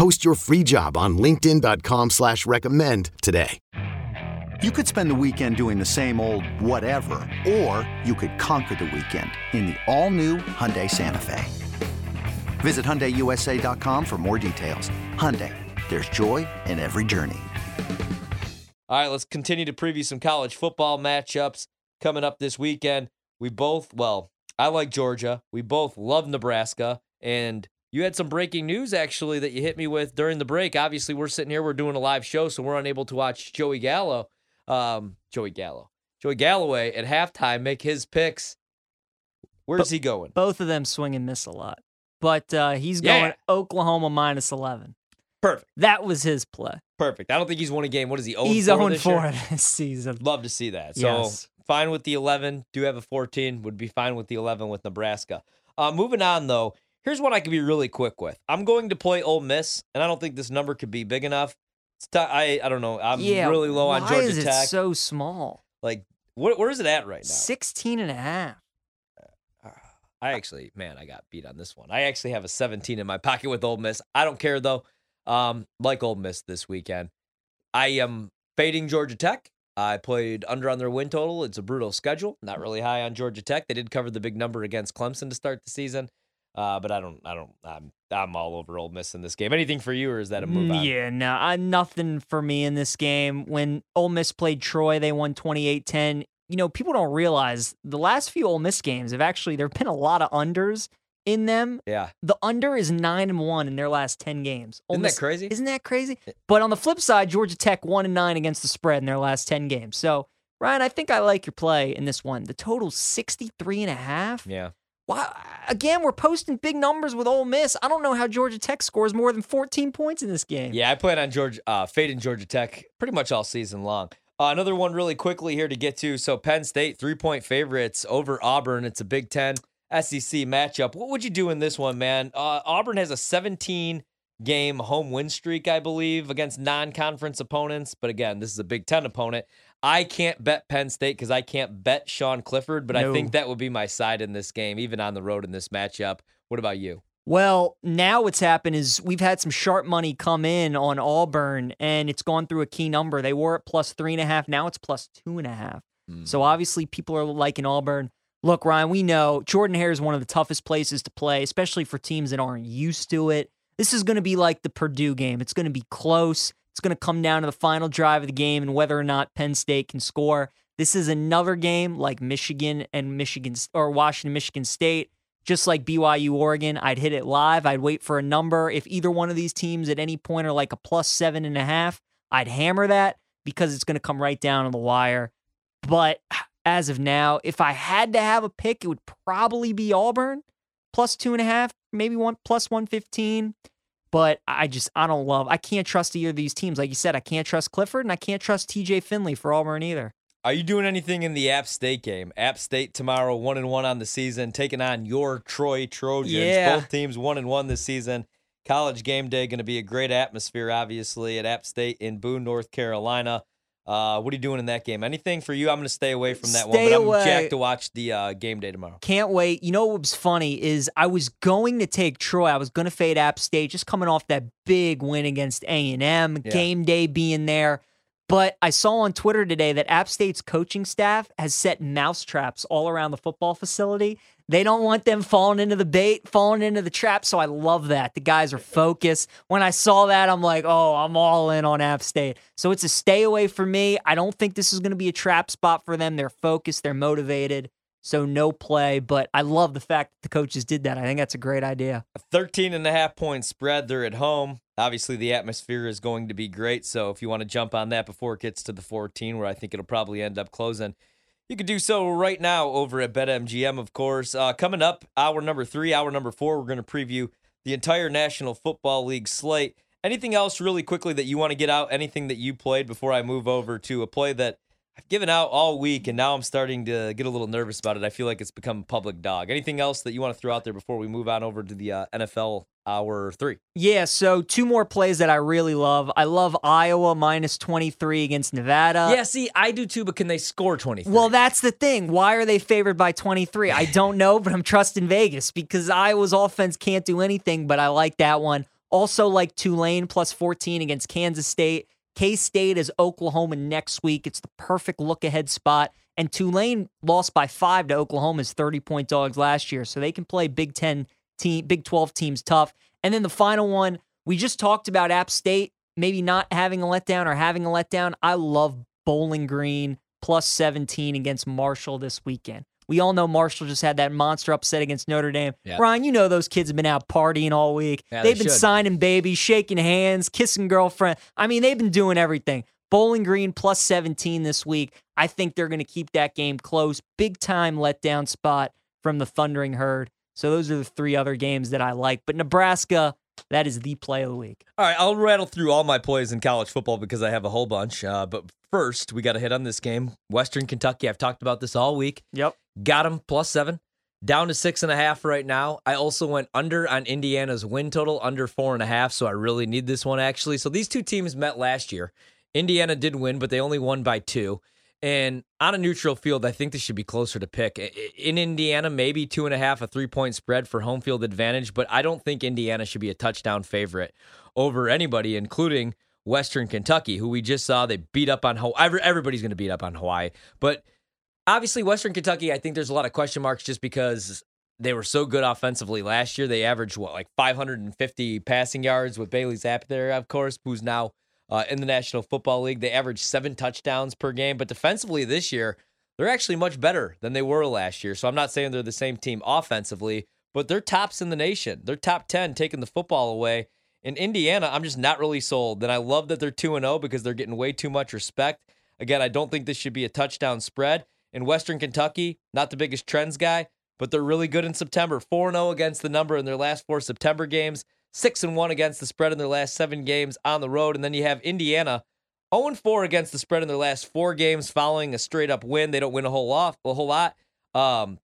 Post your free job on linkedin.com slash recommend today. You could spend the weekend doing the same old whatever, or you could conquer the weekend in the all-new Hyundai Santa Fe. Visit HyundaiUSA.com for more details. Hyundai, there's joy in every journey. All right, let's continue to preview some college football matchups coming up this weekend. We both, well, I like Georgia. We both love Nebraska. And you had some breaking news actually that you hit me with during the break. Obviously, we're sitting here, we're doing a live show, so we're unable to watch Joey Gallo, um, Joey Gallo, Joey Galloway at halftime make his picks. Where's Bo- he going? Both of them swing and miss a lot. But uh, he's Yeah. going Oklahoma minus 11. Perfect. That was his play. Perfect. I don't think he's won a game. What is he? 0 he's 4 0 this 4 year? this season. Love to see that. So Yes. fine with the 11. Do have a 14. Would be fine with the 11 with Nebraska. Uh, moving on though, here's one I can be really quick with. I'm going to play Ole Miss, and I don't think this number could be big enough. It's ti- I I don't know. I'm yeah, really low on why Georgia is it Tech. so small? like, what, where is it at right now? 16 and a half. I actually, man, I got beat on this one. I actually have a 17 in my pocket with Ole Miss. I don't care though. Um, like Ole Miss this weekend. I am fading Georgia Tech. I played under on their win total. It's a brutal schedule. Not really high on Georgia Tech. They did cover the big number against Clemson to start the season. Uh, but I don't, I don't, I'm, I'm all over Ole Miss in this game. Anything for you, or is that a move on? Yeah, no, I, nothing for me in this game. When Ole Miss played Troy, they won 28 10. You know, people don't realize the last few Ole Miss games have actually, there have been a lot of unders in them. Yeah. The under is 9 and 1 in their last 10 games. Ole Isn't that crazy? Isn't that crazy? But on the flip side, Georgia Tech 1 and 9 against the spread in their last 10 games. So, Ryan, I think I like your play in this one. The total's 63 and a half. Yeah. Wow. Again, we're posting big numbers with Ole Miss. I don't know how Georgia Tech scores more than 14 points in this game. Yeah, I plan on Georgia, uh, fading Georgia Tech pretty much all season long. Uh, another one really quickly here to get to. So Penn State three point favorites over Auburn. It's a Big Ten SEC matchup. What would you do in this one, man? Uh, Auburn has a 17 game home win streak, I believe, against non conference opponents. But again, this is a Big Ten opponent. I can't bet Penn State because I can't bet Sean Clifford, but I think that would be my side in this game, even on the road in this matchup. What about you? Well, now what's happened is we've had some sharp money come in on Auburn, and it's gone through a key number. They were at plus three and a half. Now it's plus two and a half. So hmm. obviously, people are liking Auburn. Look, Ryan, we know Jordan Hare is one of the toughest places to play, especially for teams that aren't used to it. This is going to be like the Purdue game. It's going to be close. It's going to come down to the final drive of the game and whether or not Penn State can score. This is another game like Michigan and Michigan or Washington, Michigan State. Just like BYU, Oregon, I'd hit it live. I'd wait for a number. If either one of these teams at any point are like a plus seven and a half, I'd hammer that because it's going to come right down on the wire. But as of now, if I had to have a pick, it would probably be Auburn plus two and a half, maybe one plus one fifteen. But I just I don't love. I can't trust either of these teams. Like you said, I can't trust Clifford and I can't trust T.J. Finley for Auburn either. Are you doing anything in the App State game? App State tomorrow, one and one on the season, taking on your Troy Trojans. Yeah. Both teams one and one this season. College game day going to be a great atmosphere, obviously, at App State in Boone, North Carolina. Uh, what are you doing in that game? Anything for you? I'm going to stay away from that Stay one, but I'm jacked to watch the uh, game day tomorrow. Can't wait. You know what was funny is I was going to take Troy. I was going to fade App State, just coming off that big win against A and M. Game day being there, but I saw on Twitter today that App State's coaching staff has set mouse traps all around the football facility. They don't want them falling into the bait, falling into the trap. So I love that. The guys are focused. When I saw that, I'm like, oh, I'm all in on App State. So it's a stay away for me. I don't think this is going to be a trap spot for them. They're focused, they're motivated. So no play, but I love the fact that the coaches did that. I think that's a great idea. A 13 and a half point spread. They're at home. Obviously, the atmosphere is going to be great. So if you want to jump on that before it gets to the 14, where I think it'll probably end up closing, you could do so right now over at BetMGM, of course. Uh, coming up, hour number three, hour number four, we're going to preview the entire National Football League slate. Anything else really quickly that you want to get out? Anything that you played before I move over to a play that I've given out all week and now I'm starting to get a little nervous about it. I feel like it's become a public dog. Anything else that you want to throw out there before we move on over to the uh, NFL hour three? Yeah, so two more plays that I really love. I love Iowa minus 23 against Nevada. yeah, see, I do too, but can they score 23? Well, that's the thing. Why are they favored by 23? I don't know, but I'm trusting Vegas because Iowa's offense can't do anything, but I like that one. Also, like Tulane plus 14 against Kansas State. K State is Oklahoma next week. It's the perfect look ahead spot. And Tulane lost by five to Oklahoma's 30 point dogs last year. So they can play Big 10 team, Big 12 teams tough. And then the final one, we just talked about App State maybe not having a letdown or having a letdown. I love Bowling Green plus 17 against Marshall this weekend. We all know Marshall just had that monster upset against Notre Dame. Yeah. Ryan, you know those kids have been out partying all week. Yeah, they they've been should. signing babies, shaking hands, kissing girlfriend. I mean, they've been doing everything. Bowling Green plus 17 this week. I think they're going to keep that game close. Big time letdown spot from the Thundering Herd. So those are the three other games that I like. But Nebraska, that is the play of the week. All right, I'll rattle through all my plays in college football because I have a whole bunch. Uh, but first, we got to hit on this game. Western Kentucky. I've talked about this all week. Yep. Got them plus seven, down to six and a half right now. I also went under on Indiana's win total, under four and a half. So I really need this one actually. So these two teams met last year. Indiana did win, but they only won by two. And on a neutral field, I think this should be closer to pick. In Indiana, maybe two and a half, a three point spread for home field advantage, but I don't think Indiana should be a touchdown favorite over anybody, including Western Kentucky, who we just saw they beat up on Hawaii. Everybody's going to beat up on Hawaii. But obviously, Western Kentucky, I think there's a lot of question marks just because they were so good offensively last year. They averaged, what, like 550 passing yards with Bailey Zappe there, of course, who's now uh, in the National Football League. They averaged seven touchdowns per game. But defensively this year, they're actually much better than they were last year. So I'm not saying they're the same team offensively, but they're tops in the nation. They're top 10 taking the football away. In Indiana, I'm just not really sold. And I love that they're 2 0 because they're getting way too much respect. Again, I don't think this should be a touchdown spread. In Western Kentucky, not the biggest trends guy, but they're really good in September. 4 0 against the number in their last four September games, 6 and 1 against the spread in their last seven games on the road. And then you have Indiana 0 4 against the spread in their last four games following a straight up win. They don't win a whole lot. A whole lot. Um,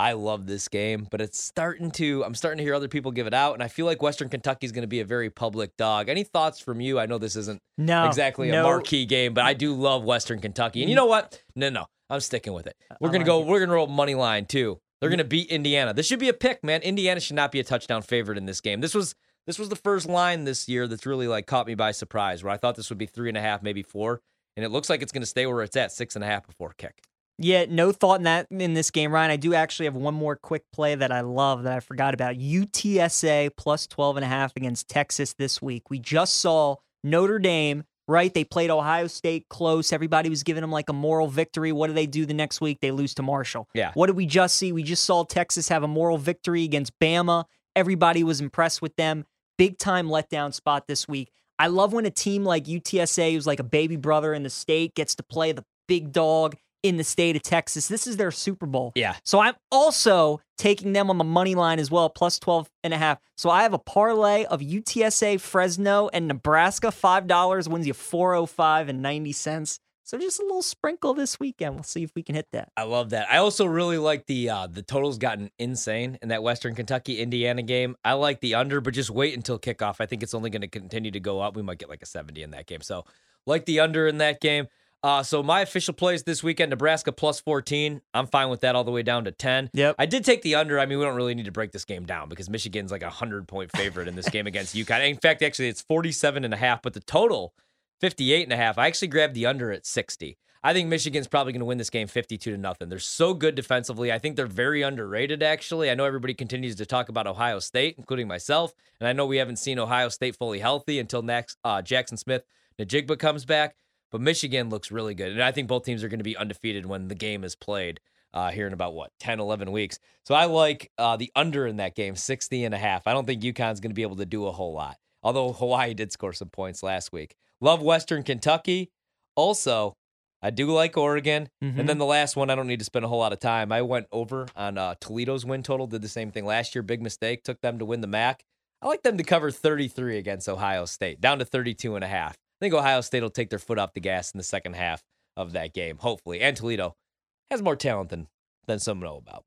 I love this game, but it's starting to. I'm starting to hear other people give it out, and I feel like Western Kentucky is going to be a very public dog. Any thoughts from you? I know this isn't No. exactly a marquee game, but I do love Western Kentucky. And you know what? No, no, I'm sticking with it. We're I gonna like go. it. We're gonna roll money line too. They're mm-hmm. gonna beat Indiana. This should be a pick, man. Indiana should not be a touchdown favorite in this game. This was this was the first line this year that's really like caught me by surprise. Where I thought this would be three and a half, maybe four, and it looks like it's gonna stay where it's at, six and a half before kick. Yeah, no thought in that in this game, Ryan. I do actually have one more quick play that I love that I forgot about. UTSA plus 12 and a half against Texas this week. We just saw Notre Dame, right? They played Ohio State close. Everybody was giving them like a moral victory. What do they do the next week? They lose to Marshall. Yeah. What did we just see? We just saw Texas have a moral victory against Bama. Everybody was impressed with them. Big time letdown spot this week. I love when a team like UTSA, who's like a baby brother in the state, gets to play the big dog in the state of Texas. This is their Super Bowl. Yeah. So I'm also taking them on the money line as well, plus 12 and a half. So I have a parlay of UTSA, Fresno, and Nebraska. $5 wins you 405 and 90 cents. So just a little sprinkle this weekend. We'll see if we can hit that. I love that. I also really like the uh, the totals gotten insane in that Western Kentucky Indiana game. I like the under, but just wait until kickoff. I think it's only going to continue to go up. We might get like a 70 in that game. So like the under in that game. Uh, so my official plays this weekend: Nebraska plus 14. I'm fine with that all the way down to 10. Yep. I did take the under. I mean, we don't really need to break this game down because Michigan's like a hundred point favorite in this game against UConn. In fact, actually, it's 47 and a half, but the total 58 and a half. I actually grabbed the under at 60. I think Michigan's probably going to win this game 52 to nothing. They're so good defensively. I think they're very underrated actually. I know everybody continues to talk about Ohio State, including myself, and I know we haven't seen Ohio State fully healthy until next uh, Jaxon Smith Njigba comes back, but Michigan looks really good. And I think both teams are going to be undefeated when the game is played. Uh, here in about what 10 11 weeks so i like uh, the under in that game 60 and a half i don't think uconn's going to be able to do a whole lot although hawaii did score some points last week love western kentucky also I do like Oregon. Mhm. And then the last one, I don't need to spend a whole lot of time. I went over on uh, Toledo's win total, did the same thing last year. Big mistake, took them to win the MAC. I like them to cover 33 against Ohio State, down to 32 and a half. I think Ohio State will take their foot off the gas in the second half of that game, hopefully. And Toledo has more talent than, than some know about.